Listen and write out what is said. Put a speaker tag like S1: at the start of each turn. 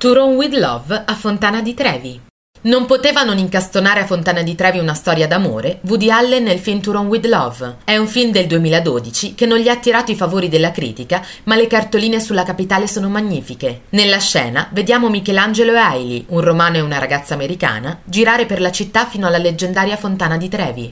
S1: To Run With Love a Fontana di Trevi. Non poteva non incastonare a Fontana di Trevi una storia d'amore Woody Allen nel film To Run With Love. È un film del 2012 che non gli ha attirato i favori della critica, ma le cartoline sulla capitale sono magnifiche. Nella scena vediamo Michelangelo e Hailey, un romano e una ragazza americana, girare per la città fino alla leggendaria Fontana di Trevi.